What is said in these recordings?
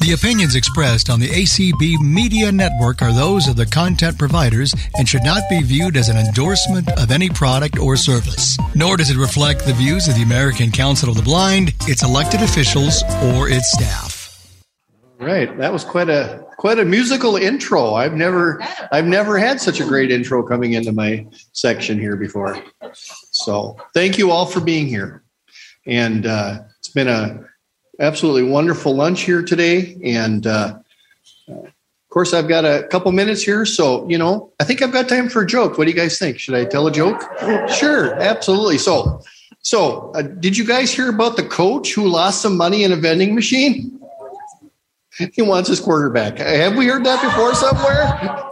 The opinions expressed on the ACB Media Network are those of the content providers and should not be viewed as an endorsement of any product or service. Nor does it reflect the views of the American Council of the Blind, its elected officials, or its staff. Right, that was quite a quite a musical intro. I've never I've never had such a great intro coming into my section here before. So thank you all for being here, and uh, it's been a absolutely wonderful lunch here today. And uh, of course, I've got a couple minutes here. So, you know, I think I've got time for a joke. What do you guys think? Should I tell a joke? Sure, absolutely. So, so uh, did you guys hear about the coach who lost some money in a vending machine? He wants his quarterback. Have we heard that before somewhere?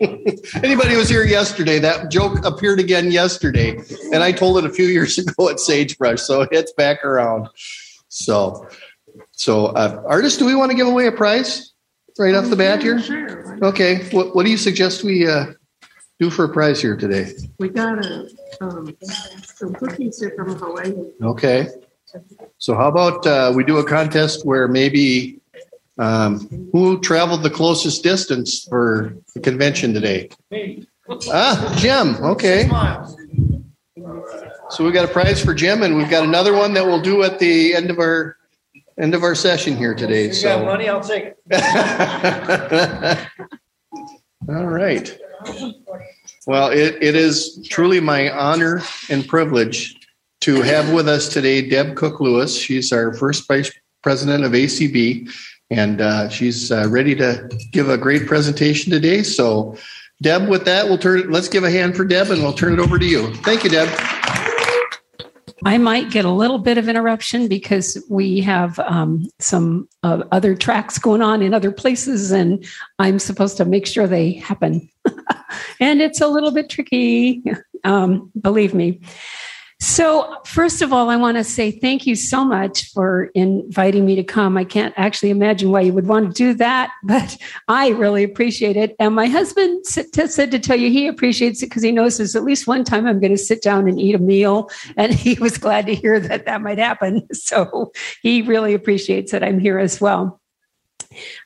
Anybody was here yesterday, that joke appeared again yesterday. And I told it a few years ago at Sagebrush. So it's back around. So, so uh, artist, do we want to give away a prize right off the bat here? Sure. Okay. What, what do you suggest we uh, do for a prize here today? We got a, um, some cookies here from Hawaii. Okay. So how about uh, we do a contest where maybe um, who traveled the closest distance for the convention today? Ah, Jim. Okay. So we got a prize for Jim, and we've got another one that we'll do at the end of our end of our session here today. You got money, I'll take it. all right. Well, it, it is truly my honor and privilege to have with us today Deb Cook Lewis. She's our first vice president of ACB, and uh, she's uh, ready to give a great presentation today. So, Deb, with that, we'll turn. Let's give a hand for Deb, and we'll turn it over to you. Thank you, Deb. I might get a little bit of interruption because we have um, some uh, other tracks going on in other places, and I'm supposed to make sure they happen. and it's a little bit tricky, um, believe me. So, first of all, I want to say thank you so much for inviting me to come. I can't actually imagine why you would want to do that, but I really appreciate it. And my husband said to tell you he appreciates it because he knows there's at least one time I'm going to sit down and eat a meal. And he was glad to hear that that might happen. So, he really appreciates that I'm here as well.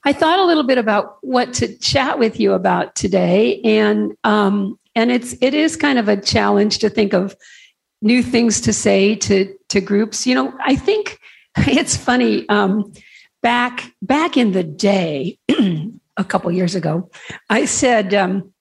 I thought a little bit about what to chat with you about today, and um, and it's it is kind of a challenge to think of new things to say to to groups. You know, I think it's funny. Um, back back in the day, a couple years ago, I said um,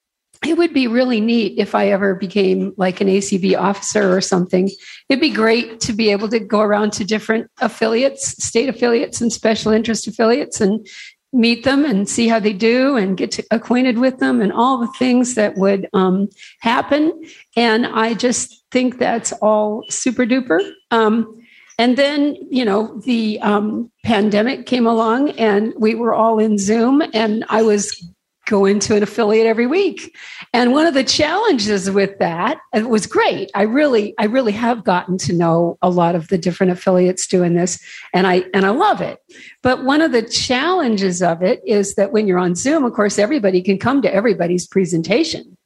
it would be really neat if I ever became like an ACB officer or something. It'd be great to be able to go around to different affiliates, state affiliates, and special interest affiliates, and meet them and see how they do and get acquainted with them and all the things that would um, happen. And I just think that's all super duper. Um, and then, you know, the um, pandemic came along and we were all in Zoom, and I was going into an affiliate every week. And one of the challenges with that, it was great. I really, I really have gotten to know a lot of the different affiliates doing this, and I and I love it. But one of the challenges of it is that when you're on Zoom, of course, everybody can come to everybody's presentation.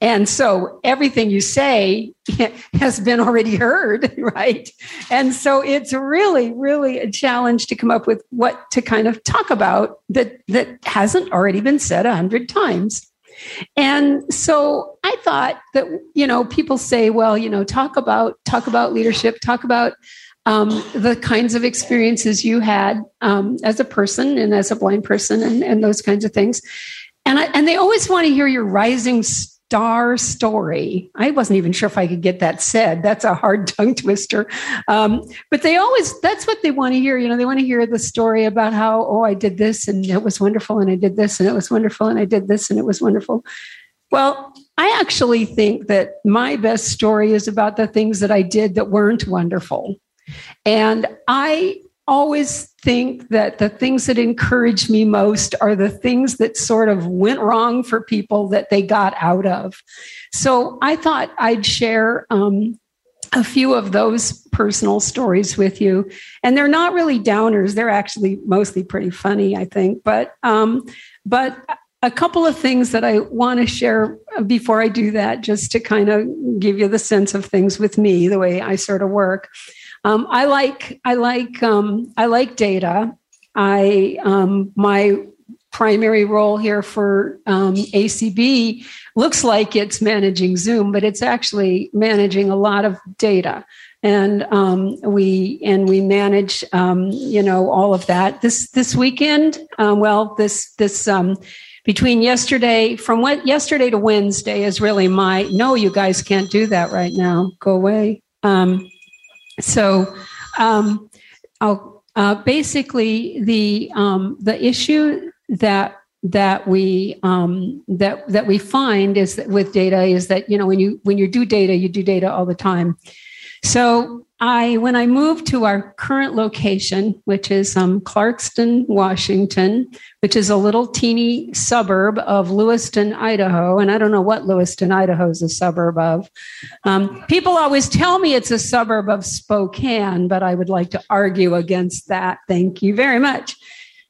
And so everything you say has been already heard, right? And so it's really, really a challenge to come up with what to kind of talk about that that hasn't already been said a hundred times. And so I thought that you know people say, well, you know, talk about talk about leadership, talk about um, the kinds of experiences you had um, as a person and as a blind person, and, and those kinds of things. And I, and they always want to hear your rising star story. I wasn't even sure if I could get that said. That's a hard tongue twister. Um, but they always, that's what they want to hear. You know, they want to hear the story about how, oh, I did this and it was wonderful and I did this and it was wonderful and I did this and it was wonderful. Well, I actually think that my best story is about the things that I did that weren't wonderful. And I always think that the things that encourage me most are the things that sort of went wrong for people that they got out of. So I thought I'd share um, a few of those personal stories with you. And they're not really downers, they're actually mostly pretty funny, I think. But, um, but a couple of things that I want to share before I do that, just to kind of give you the sense of things with me, the way I sort of work. Um, I like I like um, I like data. I um, my primary role here for um, ACB looks like it's managing Zoom, but it's actually managing a lot of data. And um, we and we manage, um, you know, all of that. This this weekend, well, this this between yesterday from what yesterday to Wednesday is really my no. You guys can't do that right now. Go away. Um, so, I'll, uh, basically the the issue that that we um, that that we find is that with data is that you know when you when you do data you do data all the time so I, when I moved to our current location, which is um, Clarkston, Washington, which is a little teeny suburb of Lewiston, Idaho, and I don't know what Lewiston, Idaho is a suburb of. Um, people always tell me it's a suburb of Spokane, but I would like to argue against that. Thank you very much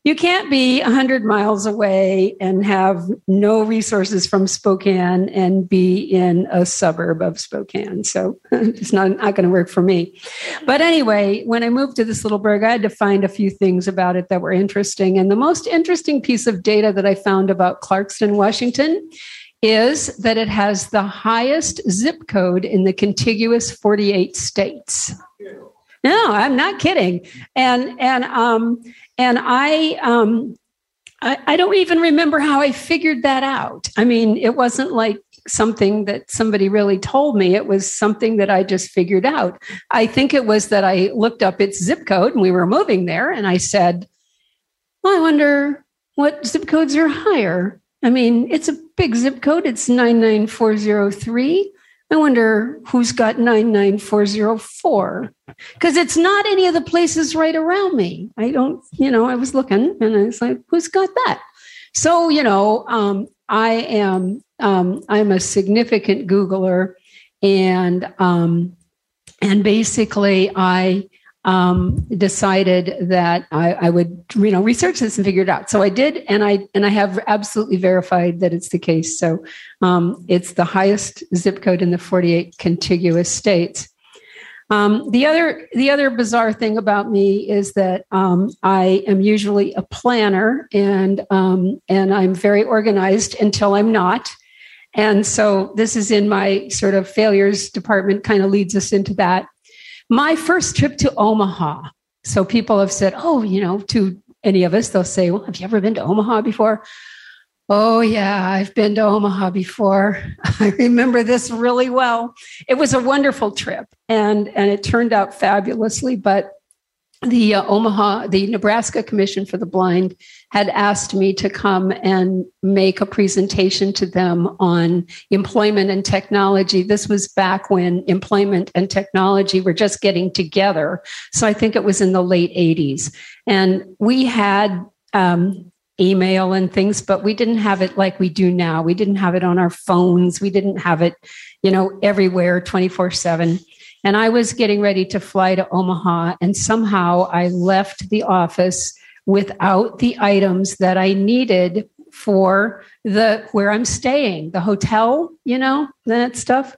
you can't be 100 miles away and have no resources from Spokane and be in a suburb of Spokane. So it's not, not going to work for me. But anyway, when I moved to this little burg, I had to find a few things about it that were interesting. And the most interesting piece of data that I found about Clarkston, Washington is that it has the highest zip code in the contiguous 48 states. No, I'm not kidding. And and um and I, um, I, I don't even remember how I figured that out. I mean, it wasn't like something that somebody really told me. It was something that I just figured out. I think it was that I looked up its zip code and we were moving there, and I said, well, I wonder what zip codes are higher. I mean, it's a big zip code. It's 99403. I wonder who's got 99404 because it's not any of the places right around me. I don't, you know, I was looking and I was like, who's got that? So, you know, um, I am, um, I'm a significant Googler and, um, and basically I, um, decided that I, I, would, you know, research this and figure it out. So I did, and I and I have absolutely verified that it's the case. So um, it's the highest zip code in the 48 contiguous states. Um, the other the other bizarre thing about me is that um, I am usually a planner and um, and I'm very organized until I'm not. And so this is in my sort of failures department, kind of leads us into that. My first trip to Omaha. So people have said, oh, you know, to any of us, they'll say, well, have you ever been to Omaha before? Oh, yeah, I've been to Omaha before. I remember this really well. It was a wonderful trip and, and it turned out fabulously, but the uh, Omaha, the Nebraska Commission for the Blind had asked me to come and make a presentation to them on employment and technology. This was back when employment and technology were just getting together. So I think it was in the late 80s. And we had um, email and things, but we didn't have it like we do now. We didn't have it on our phones. We didn't have it, you know, everywhere 24 7. And I was getting ready to fly to Omaha, and somehow I left the office without the items that I needed for the where I'm staying, the hotel, you know, that stuff.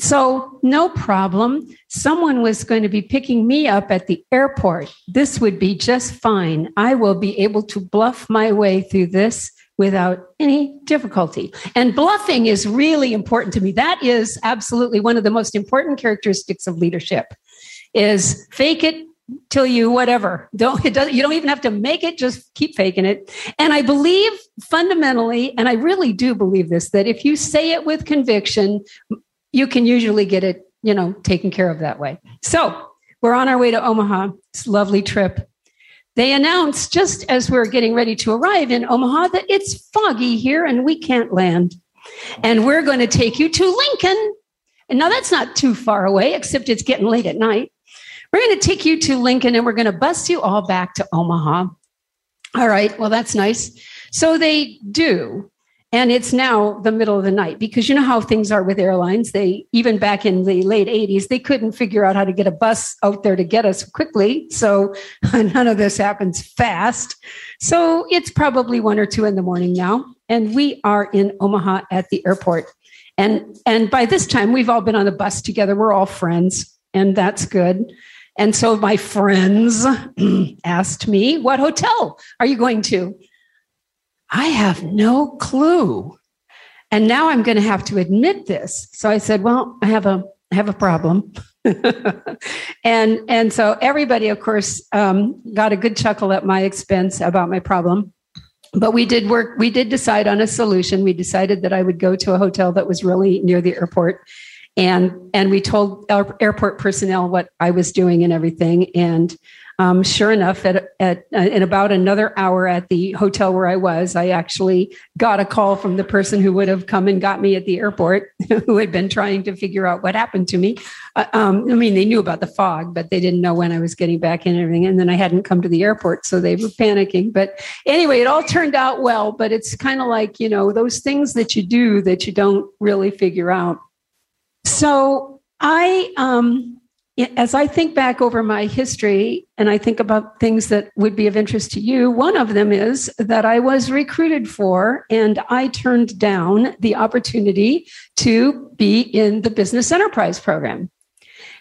So, no problem. Someone was going to be picking me up at the airport. This would be just fine. I will be able to bluff my way through this without any difficulty. And bluffing is really important to me. That is absolutely one of the most important characteristics of leadership is fake it till you whatever. Don't it does you don't even have to make it, just keep faking it. And I believe fundamentally, and I really do believe this, that if you say it with conviction, you can usually get it, you know, taken care of that way. So we're on our way to Omaha. It's a lovely trip. They announced just as we are getting ready to arrive in Omaha that it's foggy here and we can't land. And we're going to take you to Lincoln. And now that's not too far away, except it's getting late at night. We're going to take you to Lincoln and we're going to bus you all back to Omaha. All right, well, that's nice. So they do. And it's now the middle of the night because you know how things are with airlines. They, even back in the late 80s, they couldn't figure out how to get a bus out there to get us quickly. So none of this happens fast. So it's probably one or two in the morning now. And we are in Omaha at the airport. And, and by this time, we've all been on the bus together. We're all friends, and that's good. And so my friends asked me, What hotel are you going to? I have no clue. And now I'm going to have to admit this. So I said, Well, I have a I have a problem. and and so everybody, of course, um, got a good chuckle at my expense about my problem. But we did work. We did decide on a solution. We decided that I would go to a hotel that was really near the airport, and and we told our airport personnel what I was doing and everything. And um, sure enough, at, at uh, in about another hour at the hotel where I was, I actually got a call from the person who would have come and got me at the airport, who had been trying to figure out what happened to me. Uh, um, I mean, they knew about the fog, but they didn't know when I was getting back in and everything. And then I hadn't come to the airport, so they were panicking. But anyway, it all turned out well. But it's kind of like you know those things that you do that you don't really figure out. So I um, as I think back over my history and I think about things that would be of interest to you, one of them is that I was recruited for and I turned down the opportunity to be in the business enterprise program.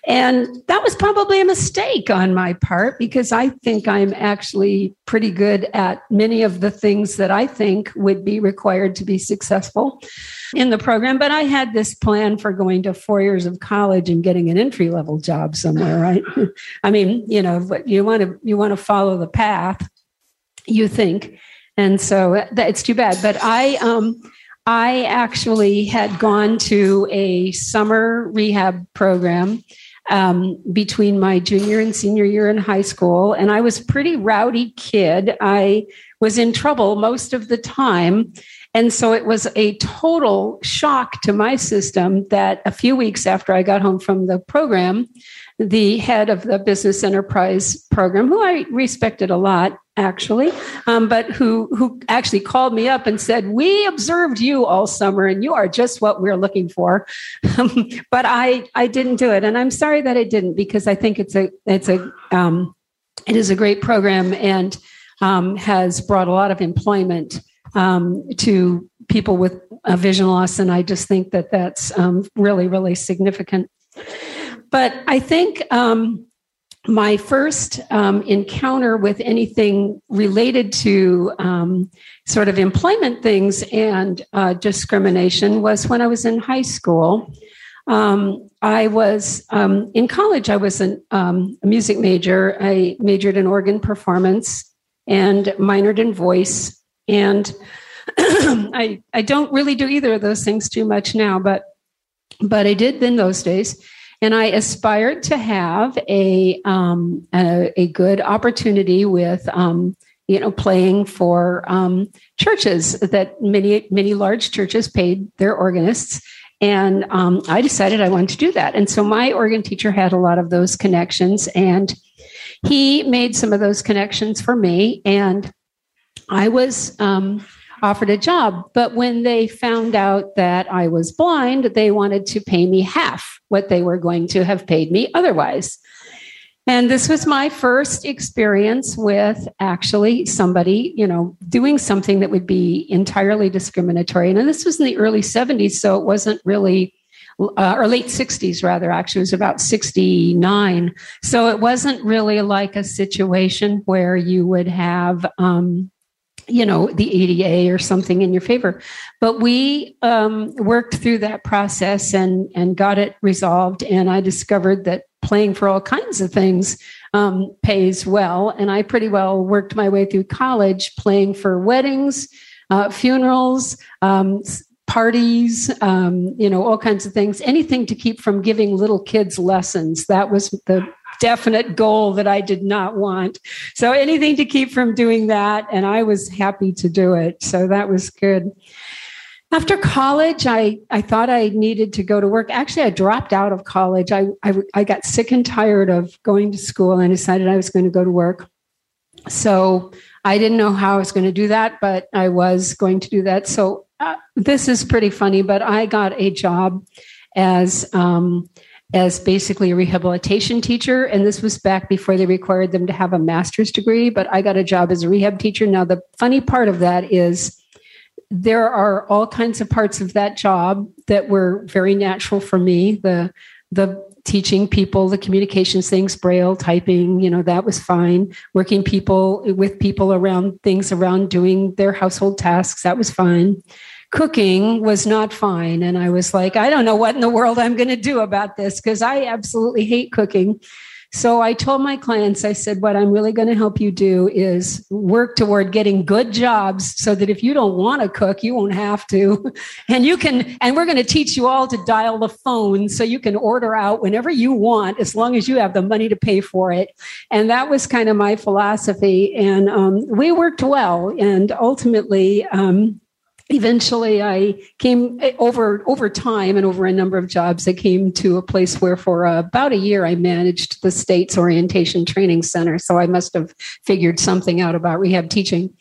And that was probably a mistake on my part because I think I'm actually pretty good at many of the things that I think would be required to be successful in the program. But I had this plan for going to four years of college and getting an entry level job somewhere, right? I mean, you know, you want to you want to follow the path, you think, and so it's too bad. But I um, I actually had gone to a summer rehab program um, between my junior and senior year in high school. And I was a pretty rowdy kid. I was in trouble most of the time. And so it was a total shock to my system that a few weeks after I got home from the program, the head of the business enterprise program, who I respected a lot, actually, um, but who who actually called me up and said, "We observed you all summer, and you are just what we're looking for." but I I didn't do it, and I'm sorry that I didn't because I think it's a it's a um, it is a great program and um, has brought a lot of employment um, to people with a vision loss, and I just think that that's um, really really significant. But I think my first um, encounter with anything related to um, sort of employment things and uh, discrimination was when I was in high school. Um, I was um, in college, I was an, um, a music major. I majored in organ performance and minored in voice. And I, I don't really do either of those things too much now, but but I did in those days. And I aspired to have a um, a, a, good opportunity with um, you know playing for um, churches that many many large churches paid their organists. And um, I decided I wanted to do that. And so my organ teacher had a lot of those connections, and he made some of those connections for me. And I was um, offered a job. But when they found out that I was blind, they wanted to pay me half what they were going to have paid me otherwise. And this was my first experience with actually somebody, you know, doing something that would be entirely discriminatory. And this was in the early 70s, so it wasn't really, uh, or late 60s rather, actually, it was about 69. So it wasn't really like a situation where you would have, um, you know the ADA or something in your favor. But we um, worked through that process and and got it resolved. And I discovered that playing for all kinds of things um, pays well. And I pretty well worked my way through college playing for weddings, uh, funerals. Um, parties um, you know all kinds of things anything to keep from giving little kids lessons that was the definite goal that I did not want. So anything to keep from doing that. And I was happy to do it. So that was good. After college, I, I thought I needed to go to work. Actually, I dropped out of college. I, I, I got sick and tired of going to school and decided I was going to go to work. So I didn't know how I was going to do that, but I was going to do that. So uh, this is pretty funny, but I got a job as um, as basically a rehabilitation teacher. And this was back before they required them to have a master's degree. But I got a job as a rehab teacher. Now, the funny part of that is there are all kinds of parts of that job that were very natural for me. The the teaching people the communications things, braille, typing, you know, that was fine. Working people with people around things around doing their household tasks, that was fine. Cooking was not fine. And I was like, I don't know what in the world I'm going to do about this because I absolutely hate cooking. So I told my clients, I said, what I'm really going to help you do is work toward getting good jobs so that if you don't want to cook, you won't have to. And you can, and we're going to teach you all to dial the phone so you can order out whenever you want, as long as you have the money to pay for it. And that was kind of my philosophy. And um, we worked well. And ultimately, um, eventually i came eh, over over time and over a number of jobs i came to a place where for about a year i managed the state's orientation training center. So i must have figured something out about rehab teaching.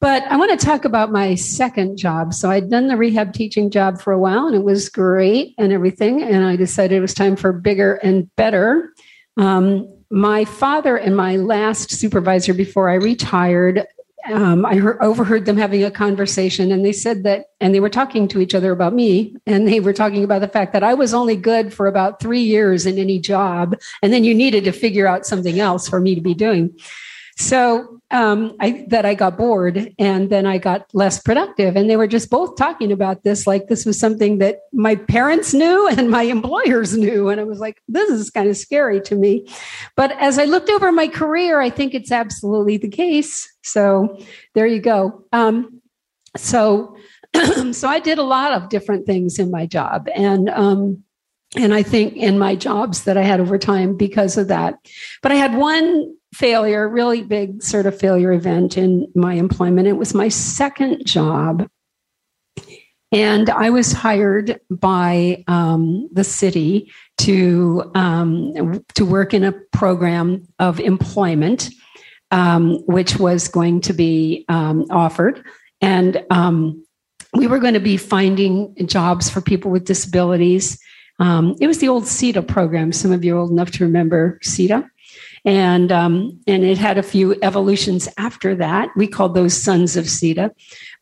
But i want to talk about my second job. So i'd done the rehab teaching job for a while and it was great and everything. And i decided it was time for bigger and better. Um, my father and my last supervisor before I retired um, I heard, overheard them having a conversation, and they said that, and they were talking to each other about me, and they were talking about the fact that I was only good for about three years in any job, and then you needed to figure out something else for me to be doing. So um, I, that I got bored and then I got less productive. And they were just both talking about this like this was something that my parents knew and my employers knew. And I was like, this is kind of scary to me. But as I looked over my career, I think it's absolutely the case. So there you go. Um, so, so I did a lot of different things in my job. And, um, and I think in my jobs that I had over time because of that. But I had one failure, really big sort of failure event in my employment. It was my second job. And I was hired by um, the city to um, to work in a program of employment, um, which was going to be um, offered, and um, we were going to be finding jobs for people with disabilities. Um, it was the old CETA program. Some of you are old enough to remember CETA and um, and it had a few evolutions after that. We called those sons of CETA.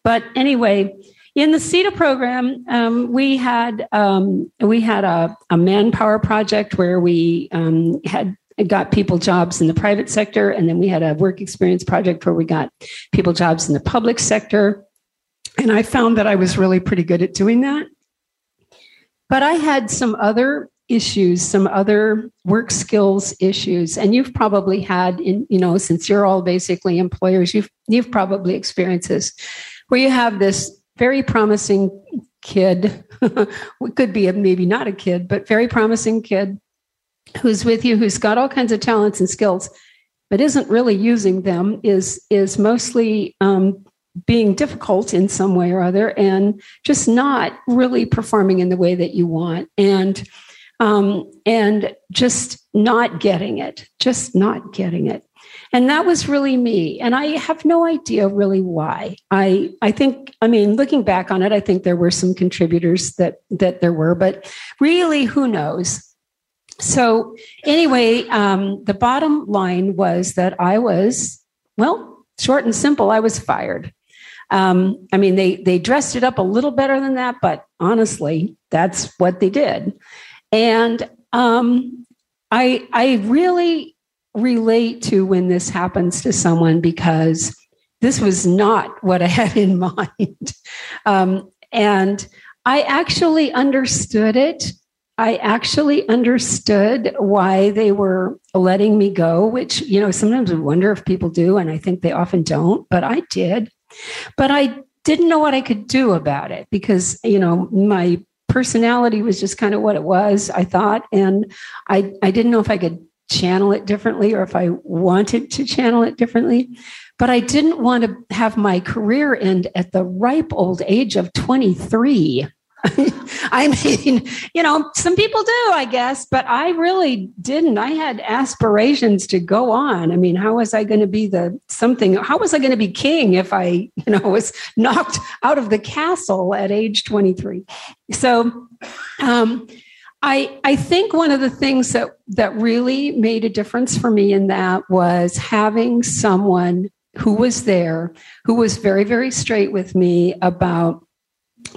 But anyway, in the CETA program, um, we had um, we had a, a, manpower project where we um, had got people jobs in the private sector, and then we had a work experience project where we got people jobs in the public sector. And I found that I was really pretty good at doing that. But I had some other issues, some other work skills issues, and you've probably had in you know since you're all basically employers, you've you've probably experienced this, where you have this very promising kid, could be a, maybe not a kid, but very promising kid who's with you, who's got all kinds of talents and skills, but isn't really using them, is is mostly um, being difficult in some way or other, and just not really performing in the way that you want, and um, and just not getting it, just not getting it. And that was really me. And I have no idea really why. I I think, I mean, looking back on it, I think there were some contributors that that there were, but really, who knows? So anyway, um, the bottom line was that I was, well, short and simple, I was fired. Um, I mean, they they dressed it up a little better than that, but honestly, that's what they did. And um, I I really relate to when this happens to someone because this was not what I had in mind. Um, and I actually understood it. I actually understood why they were letting me go, which, you know, sometimes we wonder if people do, and I think they often don't, but I did. But I didn't know what I could do about it because, you know, my personality was just kind of what it was, I thought. And I, I didn't know if I could channel it differently or if I wanted to channel it differently. But I didn't want to have my career end at the ripe old age of 23. I mean, you know, some people do, I guess, but I really didn't. I had aspirations to go on. I mean, how was I going to be the something? How was I going to be king if I, you know, was knocked out of the castle at age 23? So, um, I I think one of the things that that really made a difference for me in that was having someone who was there who was very very straight with me about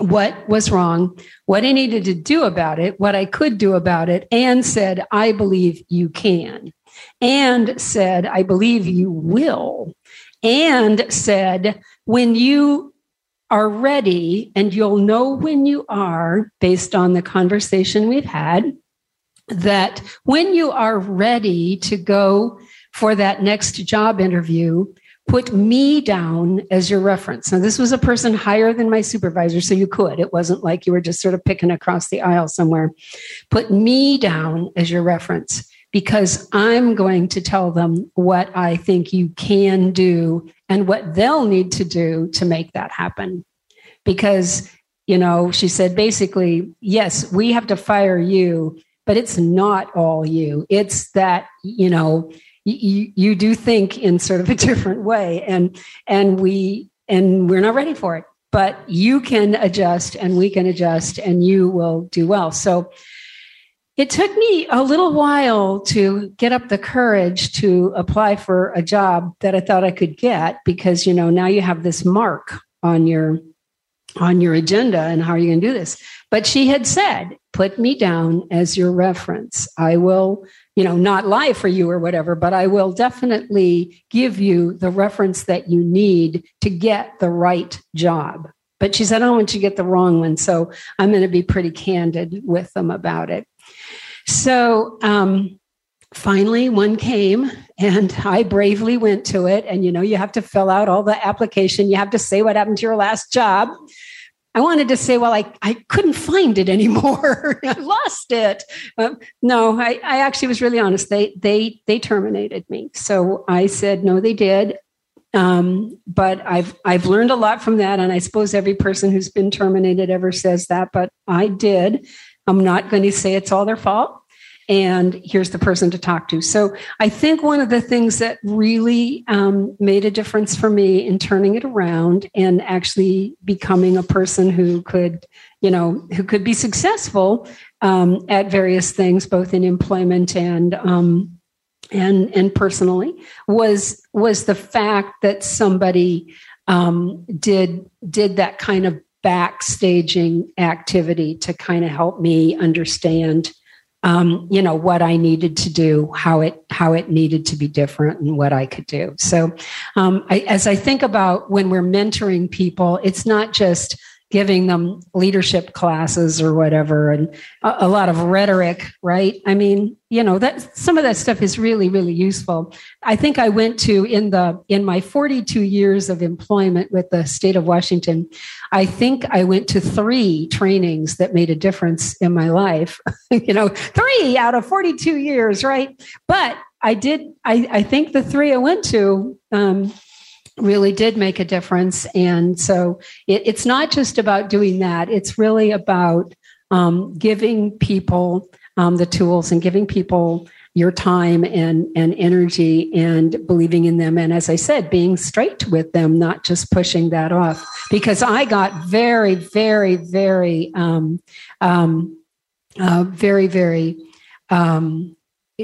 what was wrong, what I needed to do about it, what I could do about it, and said, I believe you can. And said, I believe you will. And said, when you are ready, and you'll know when you are based on the conversation we've had, that when you are ready to go for that next job interview, put me down as your reference. Now, this was a person higher than my supervisor, so you could. It wasn't like you were just sort of picking across the aisle somewhere. Put me down as your reference because I'm going to tell them what I think you can do and what they'll need to do to make that happen. Because, you know, she said basically, yes, we have to fire you, but it's not all you. It's that, you know, you, you do think in sort of a different way and and we and we're not ready for it but you can adjust and we can adjust and you will do well. So it took me a little while to get up the courage to apply for a job that i thought i could get because you know now you have this mark on your on your agenda and how are you going to do this? But she had said put me down as your reference i will you know, not lie for you or whatever, but I will definitely give you the reference that you need to get the right job. But she said, I don't want you to get the wrong one. So I'm going to be pretty candid with them about it. So um, finally, one came and I bravely went to it. And, you know, you have to fill out all the application, you have to say what happened to your last job. I wanted to say, well, I, I couldn't find it anymore. I lost it. Uh, no, I, I actually was really honest. They, they, they terminated me. So I said, no, they did. Um, but I've, I've learned a lot from that. And I suppose every person who's been terminated ever says that, but I did. I'm not going to say it's all their fault and here's the person to talk to. So I think one of the things that really um, made a difference for me in turning it around and actually becoming a person who could, you know, who could be successful um, at various things, both in employment and um, and and personally, was was the fact that somebody um, did did that kind of backstaging activity to kind of help me understand um, you know what I needed to do, how it how it needed to be different, and what I could do. So, um, I, as I think about when we're mentoring people, it's not just giving them leadership classes or whatever and a, a, lot of rhetoric right? I mean you know that some of that stuff is really really useful. I think i went to in the in my 42 years of employment with the state of washington i think i went to three trainings that made a difference in my life. You know three out of 42 years right? But i did i, I think the three i went to um, really did make a difference. And so it, it's not just about doing that, it's really about um, giving people um, the tools and giving people your time and, and energy and believing in them. And as I said, being straight with them, not just pushing that off. Because I got very, very, very, um, um uh, very, very um,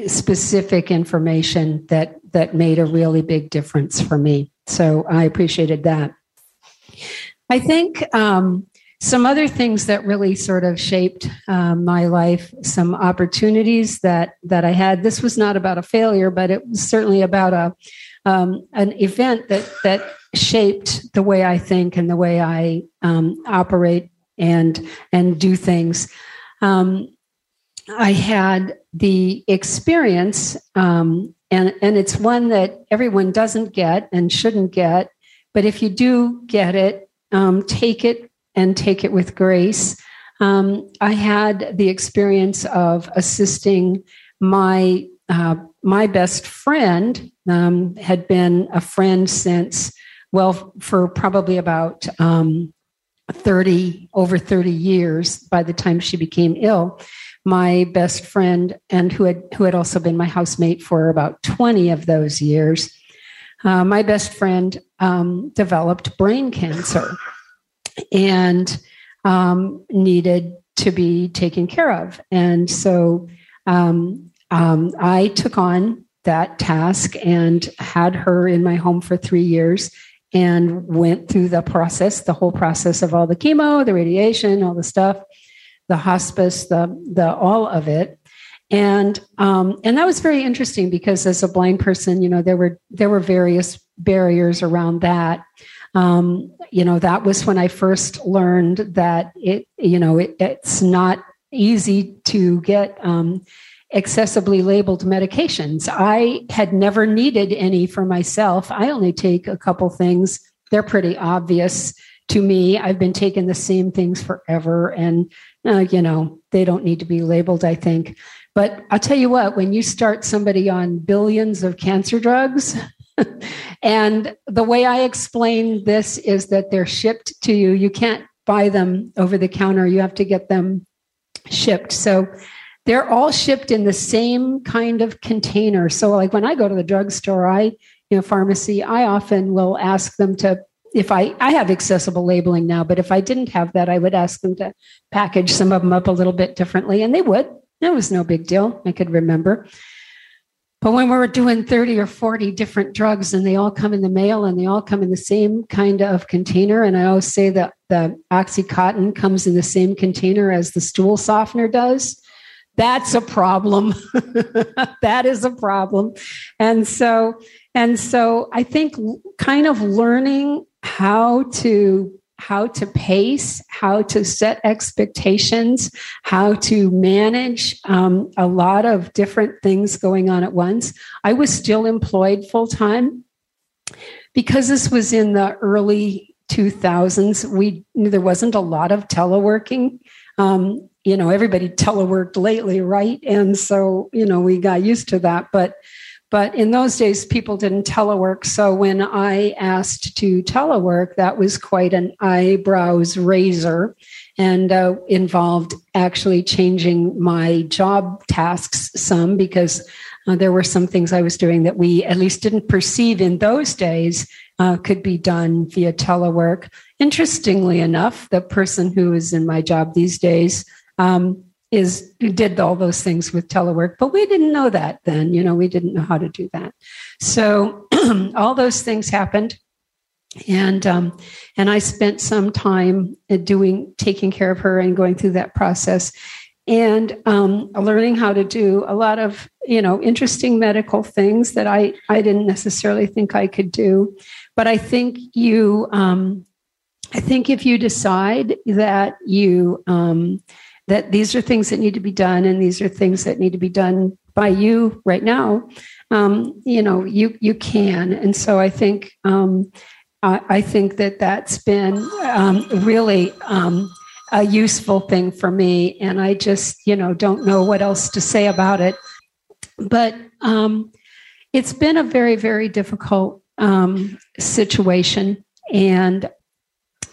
specific information that that made a really big difference for me. So I appreciated that. I think um, some other things that really sort of shaped um, my life, some opportunities that that I had. This was not about a failure, but it was certainly about a um, an event that that shaped the way I think and the way I um, operate and and do things. Um, I had the experience um, and and it's one that everyone doesn't get and shouldn't get but if you do get it um, take it and take it with grace. Um, i had the experience of assisting my uh, my best friend um, had been a friend since well for probably about um, 30 over 30 years by the time she became ill my best friend and who had who had also been my housemate for about 20 of those years uh, my best friend um, developed brain cancer and um, needed to be taken care of. And so um, um i took on that task and had her in my home for three years and went through the process, the whole process of all the chemo, the radiation, all the stuff, the hospice, the the all of it. And um, and that was very interesting because as a blind person, you know, there were there were various barriers around that. Um, you know, that was when I first learned that it, you know, it, it's not easy to get um, accessibly labeled medications. I had never needed any for myself. I only take a couple things. They're pretty obvious to me. I've been taking the same things forever, and uh, you know they don't need to be labeled. I think, but I'll tell you what: when you start somebody on billions of cancer drugs. and the way I explain this is that they're shipped to you. You can't buy them over the counter. You have to get them shipped. So they're all shipped in the same kind of container. So like when I go to the drugstore, I, you know, pharmacy, I often will ask them to if I I have accessible labeling now, but if I didn't have that, I would ask them to package some of them up a little bit differently and they would. It was no big deal. I could remember. But when we were doing 30 or 40 different drugs and they all come in the mail and they all come in the same kind of container, and I always say that the Oxycontin comes in the same container as the stool softener does that's a problem that is a problem and so and so i think kind of learning how to how to pace how to set expectations how to manage um, a lot of different things going on at once. I was still employed full time because this was in the early 2000s we there wasn't a lot of teleworking. Um, you know everybody teleworked lately right? And so you know we got used to that. But but in those days people didn't telework. So when i asked to telework that was quite an eyebrows raiser and uh, involved actually changing my job tasks some because uh, there were some things i was doing that we at least didn't perceive in those days uh, could be done via telework. Interestingly enough the person who is in my job these days um, is did all those things with telework, but we didn't know that then. You know, we didn't know how to do that. So all those things happened, and um, and I spent some time doing taking care of her and going through that process and um, learning how to do a lot of you know interesting medical things that I I didn't necessarily think I could do, but I think you um, I think if you decide that you um, that these are things that need to be done and these are things that need to be done by you right now. Um, you know you you can. And so i think um, I, I, think that that's been um, really um, a useful thing for me. And i just you know don't know what else to say about it. But um, it's been a very very difficult um, situation. And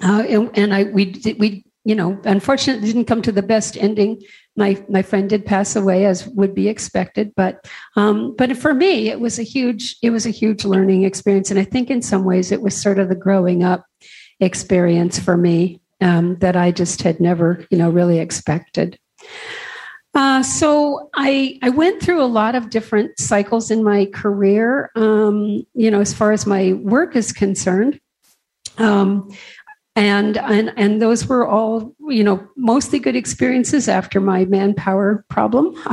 uh, and, and I we we you know, unfortunately, didn't come to the best ending. My my friend did pass away, as would be expected. But um, but for me, it was a huge it was a huge learning experience, and I think in some ways it was sort of the growing up experience for me um, that I just had never you know really expected. Uh, so I I went through a lot of different cycles in my career. Um, you know, as far as my work is concerned. Um, and and and those were all you know mostly good experiences after my manpower problem.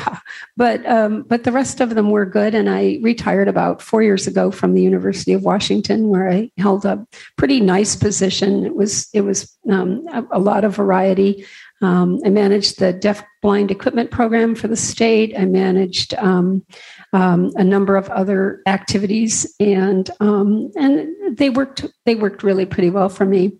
But um, but the rest of them were good. And i retired about four years ago from the university of washington where i held a pretty nice position. It was it was um, a, a, lot of variety. Um, i managed the deaf blind equipment program for the state. I managed um, um, a number of other activities. And um, and they worked they worked really pretty well for me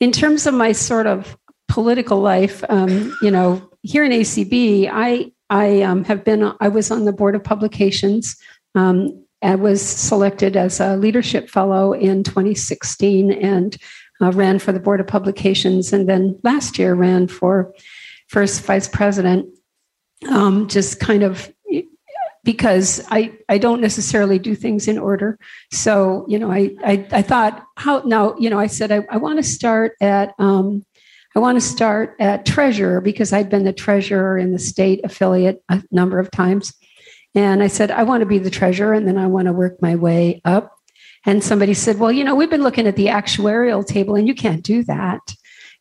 in terms of my sort of political life, um, you know, here in ACB, I I um, have been I was on the board of publications. Um, I was selected as a leadership fellow in 2016 and uh, ran for the board of publications, and then last year ran for first vice president. Um, just kind of because I, I don't necessarily do things in order. So, you know, I, I, I thought how now, you know, I said, I, I want to start at, um, I want to start at treasurer because I'd been the treasurer in the state affiliate a number of times. And I said, I want to be the treasurer and then I want to work my way up. And somebody said, Well, you know, we've been looking at the actuarial table and you can't do that.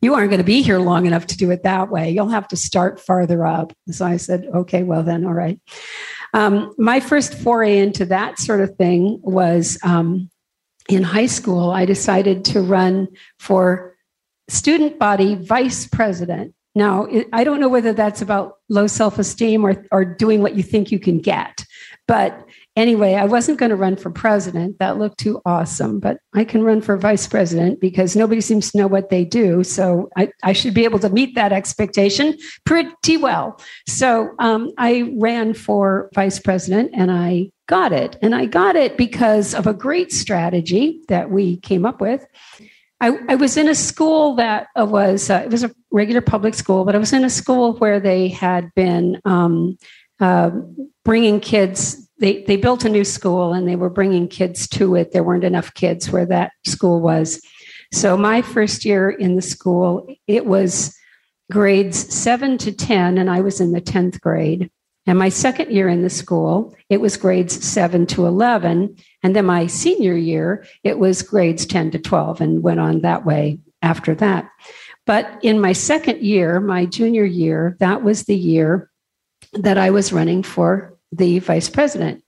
You aren't going to be here long enough to do it that way. You'll have to start farther up. So I said, Okay, well, then, all right. Um, my first foray into that sort of thing was um, in high school. I decided to run for student body vice president. Now, I don't know whether that's about low self esteem or, or doing what you think you can get, but anyway, I wasn't going to run for president. That looked too awesome, but I can run for vice president because nobody seems to know what they do. So I, I should be able to meet that expectation pretty well. So um, I ran for vice president and I got it. And I got it because of a great strategy that we came up with. I, I was in a school that was, uh, it was a regular public school, but I was in a school where they had been um, uh, bringing kids they they built a new school and they were bringing kids to it. There weren't enough kids where that school was. So my first year in the school, it was grades 7 to 10 and I was in the 10th grade. And my second year in the school, it was grades 7 to 11, and then my senior year, it was grades 10 to 12 and went on that way after that. But in my second year, my junior year, that was the year that I was running for the vice president.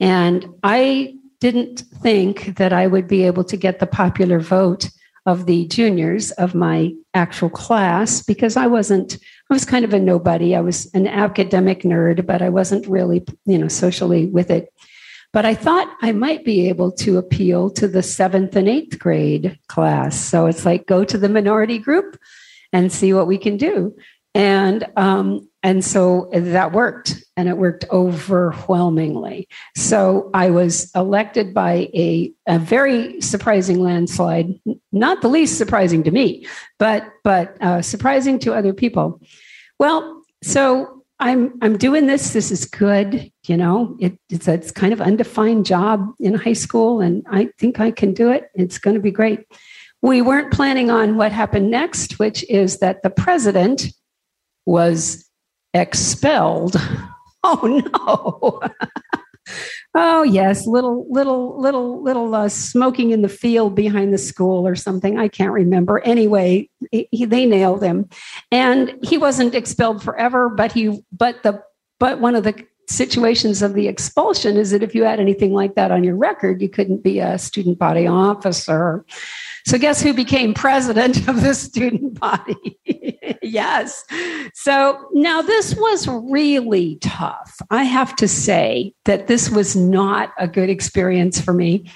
And I didn't think that I would be able to get the popular vote of the juniors of my actual class because I wasn't, I was kind of a nobody. I was an academic nerd, but I wasn't really, you know, socially with it. But I thought I might be able to appeal to the seventh and eighth grade class. So it's like go to the minority group and see what we can do. And um, and so that worked and it worked overwhelmingly. So I was elected by a, a very surprising landslide, not the least surprising to me, but but uh, surprising to other people. Well, so I'm I'm doing this. This is good. You know, it, it's a, it's kind of undefined job in high school, and I think I can do it. It's going to be great. We weren't planning on what happened next, which is that the president was expelled. Oh no. oh yes, little little little little uh, smoking in the field behind the school or something. I can't remember. Anyway, he, they nailed him, and he wasn't expelled forever. But he but the but one of the situations of the expulsion is that if you had anything like that on your record, you couldn't be a student body officer. So, guess who became president of the student body? yes. So, now this was really tough. I have to say that this was not a good experience for me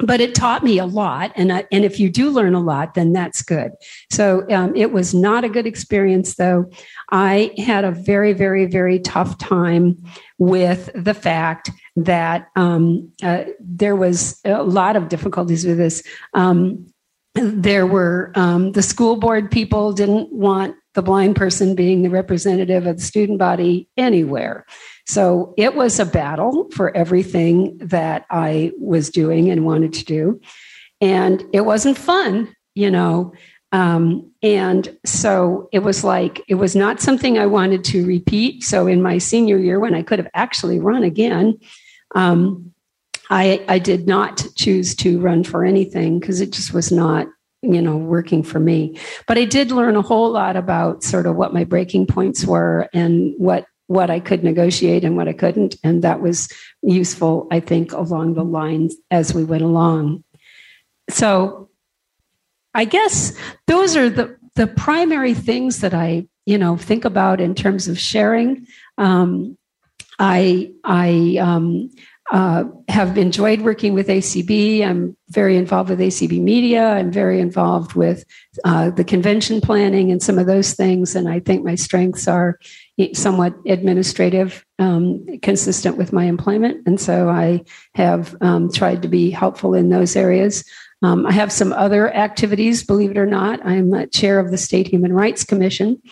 but it taught me a lot and I, and if you do learn a lot then that's good so um, it was not a good experience though i had a very very very tough time with the fact that um, uh, there was a lot of difficulties with this um, there were um, the school board people didn't want the blind person being the representative of the student body anywhere. So it was a battle for everything that I was doing and wanted to do. And it wasn't fun, you know. Um, and so it was like, it was not something I wanted to repeat. So in my senior year, when I could have actually run again, um, I, I did not choose to run for anything because it just was not you know working for me. But i did learn a whole lot about sort of what my breaking points were and what what i could negotiate and what i couldn't. And that was useful i think along the lines as we went along. So i guess those are the the primary things that i you know think about in terms of sharing. Um, i i um, uh, have enjoyed working with ACB. I'm very involved with ACB Media. I'm very involved with uh, the convention planning and some of those things. And I think my strengths are somewhat administrative, um, consistent with my employment. And so I have um, tried to be helpful in those areas. Um, I have some other activities, believe it or not. I'm a chair of the State Human Rights Commission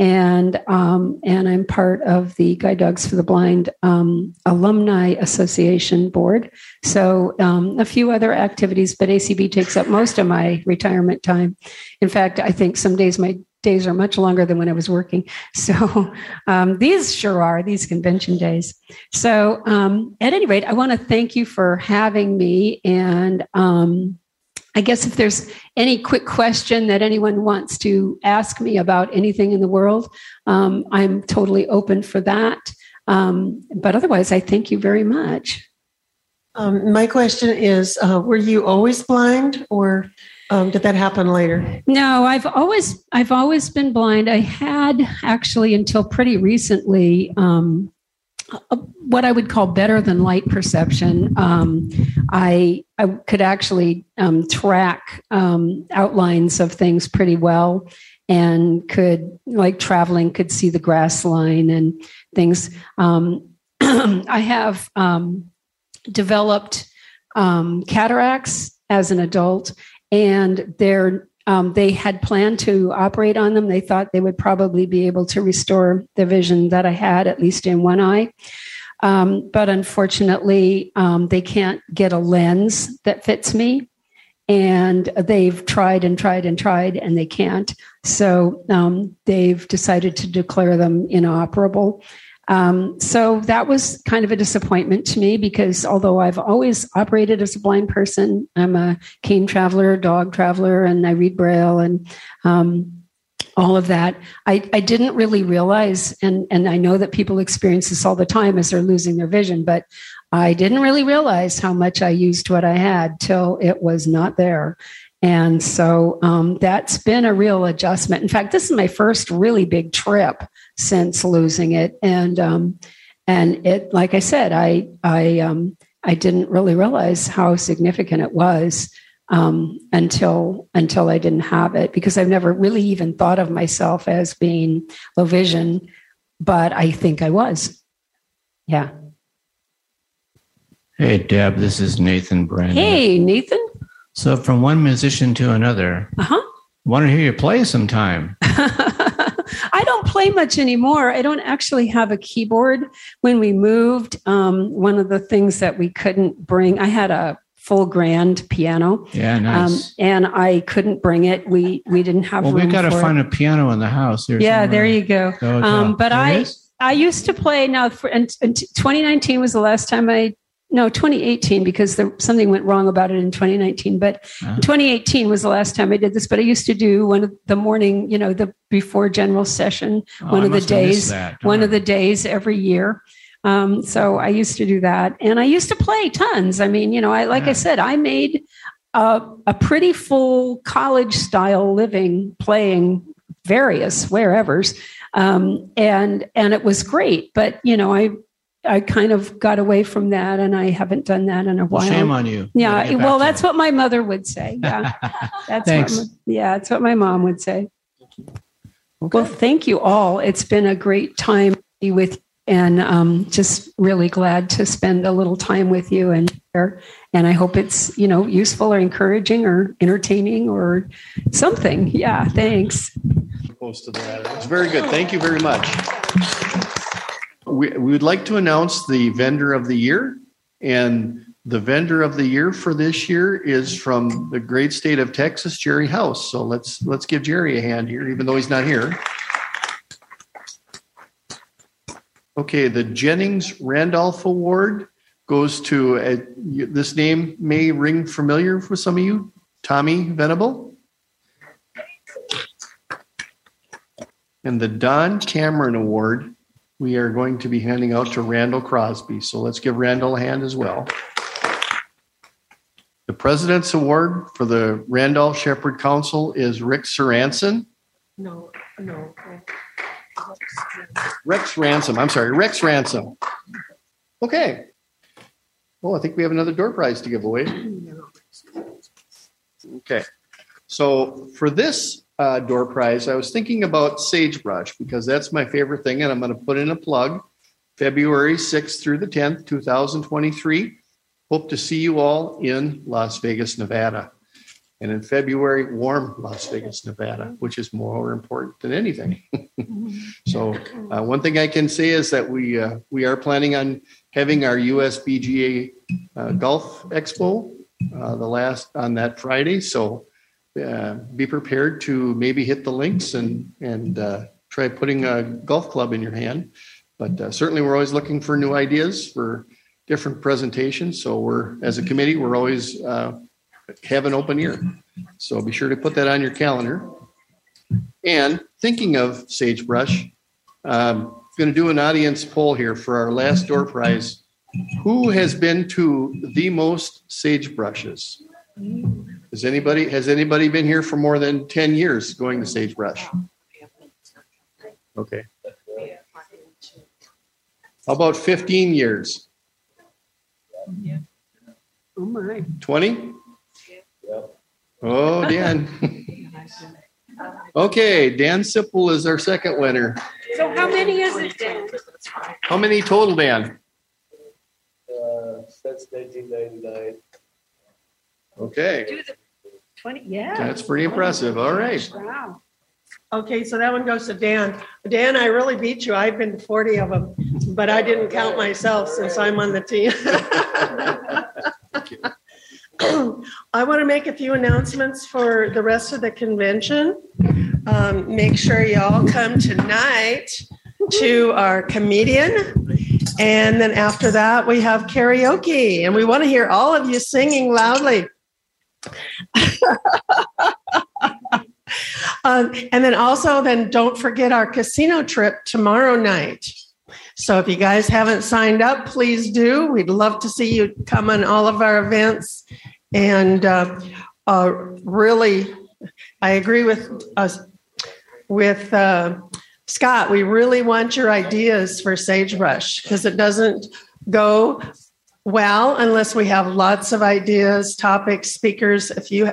and um, and I'm part of the Guide Dogs for the Blind um, Alumni Association board. So um, a few other activities, but ACB takes up most of my retirement time. In fact, I think some days my days are much longer than when I was working. So um, these sure are these convention days. So um, at any rate, I want to thank you for having me. And um, I guess if there's any quick question that anyone wants to ask me about anything in the world, um, I'm totally open for that. Um, but otherwise, I thank you very much. Um, my question is uh, Were you always blind or um, did that happen later? No, I've always I've always been blind. I had actually until pretty recently um, what I would call better than light perception. Um, I I could actually um, track um, outlines of things pretty well, and could like traveling could see the grass line and things. Um, I have um, developed um, cataracts as an adult, and they're um, they had planned to operate on them. They thought they would probably be able to restore the vision that I had, at least in one eye. Um, but unfortunately, um, they can't get a lens that fits me. And they've tried and tried and tried, and they can't. So um, they've decided to declare them inoperable. Um, so that was kind of a disappointment to me because although I've always operated as a blind person, I'm a cane traveler, dog traveler, and I read Braille and um, all of that. I, I didn't really realize, and, and I know that people experience this all the time as they're losing their vision, but I didn't really realize how much I used what I had till it was not there. And so um, that's been a real adjustment. In fact, this is my first really big trip since losing it, and um, and it, like I said, I I um, I didn't really realize how significant it was um, until until I didn't have it because I've never really even thought of myself as being low vision, but I think I was. Yeah. Hey, Deb, this is Nathan Brandon. Hey, Nathan. So, from one musician to another, uh-huh. want to hear you play sometime. I don't play much anymore. I don't actually have a keyboard. When we moved, um, one of the things that we couldn't bring, I had a full grand piano. Yeah, nice. Um, and I couldn't bring it. We we didn't have. Well, we got to find it. a piano in the house. There's yeah, there you go. Um, but I I used to play. Now, for, and, and 2019 was the last time I no 2018 because there, something went wrong about it in 2019 but uh-huh. 2018 was the last time i did this but i used to do one of the morning you know the before general session oh, one I of the days one of the days every year. Um, so i used to do that and i used to play tons. I mean you know i like yeah. i said i made a, a pretty full college style living playing various wherever's. Um, and and it was great but you know i I kind of got away from that and I haven't done that in a while. Well, shame on you. Yeah. Well, that's what my mother would say. Yeah. That's Thanks. What, yeah. That's what my mom would say. Okay. Well, thank you all. It's been a great time with you and um, just really glad to spend a little time with you and share. And I hope it's, you know, useful or encouraging or entertaining or something. Yeah. Thanks. Close to that. It's very good. Thank you very much we, we would like to announce the vendor of the year. And the vendor of the year for this year is from the great state of Texas, Jerry House. So let's let's give Jerry a hand here, even though he's not here. Okay, the Jennings Randolph Award goes to uh, a, this name may ring familiar for some of you, Tommy Venable. And the Don Cameron Award we are going to be handing out to Randall Crosby. So let's give Randall a hand as well. The President's Award for the Randolph Sheppard Council is Rick Soranson. No, no. Rex Ransom. I'm sorry, Rex Ransom. Okay. Well, I think we have another door prize to give away. Okay. So for this uh, door prize, I was thinking about sagebrush because that's my favorite thing, and I'm going to put in a plug. February 6th through the 10th, 2023. Hope to see you all in Las Vegas, Nevada. And in February, warm Las Vegas, Nevada, which is more important than anything. so, uh, one thing I can say is that we uh, we are planning on having our USBGA uh, Golf Expo uh, the last on that Friday. So, uh, be prepared to maybe hit the links and and uh, try putting a golf club in your hand. But uh, certainly, we're always looking for new ideas for different presentations. So we're as a committee, we're always uh, have an open ear. So be sure to put that on your calendar. And thinking of sagebrush, um, going to do an audience poll here for our last door prize. Who has been to the most sagebrushes? Has anybody has anybody been here for more than 10 years going to sagebrush? Okay. How about 15 years? Yeah. Oh, my. 20? Oh, Dan. okay, Dan Sipple is our second winner. So how many is it, Dan? How many total, Dan? Uh, since nineteen ninety-nine. Okay, Do the 20, yeah. that's pretty impressive. All right. Wow. Okay, so that one goes to Dan. Dan, I really beat you. I've been 40 of them, but I didn't count myself since I'm on the team. I want to make a few announcements for the rest of the convention. Um, make sure y'all come tonight to our comedian. And then after that, we have karaoke, and we want to hear all of you singing loudly. Um, and then also, then don't forget our casino trip tomorrow night. So if you guys haven't signed up, please do. We'd love to see you come on all of our events. And uh, uh, really, I agree with us with uh, Scott. We really want your ideas for sagebrush because it doesn't go well unless we have lots of ideas, topics, speakers. If you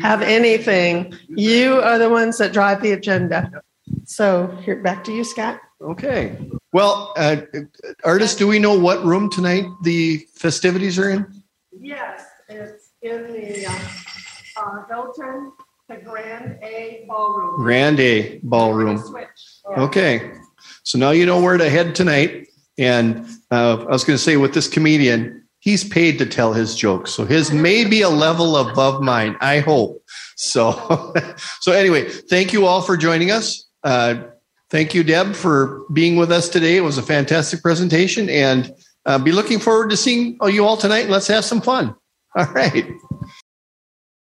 have anything, you are the ones that drive the agenda. So here, back to you, Scott. Okay. Well, uh, artists, do we know what room tonight the festivities are in? Yes, it's in the uh, uh, Hilton, the Grand A Ballroom. Grand A Ballroom. Okay. So now you know where to head tonight. And uh, I was going to say with this comedian, he's paid to tell his jokes. So his may be a level above mine. I hope. So, so anyway, thank you all for joining us. Uh, thank you, Deb, for being with us today. It was a fantastic presentation and uh, be looking forward to seeing you all tonight. Let's have some fun. All right.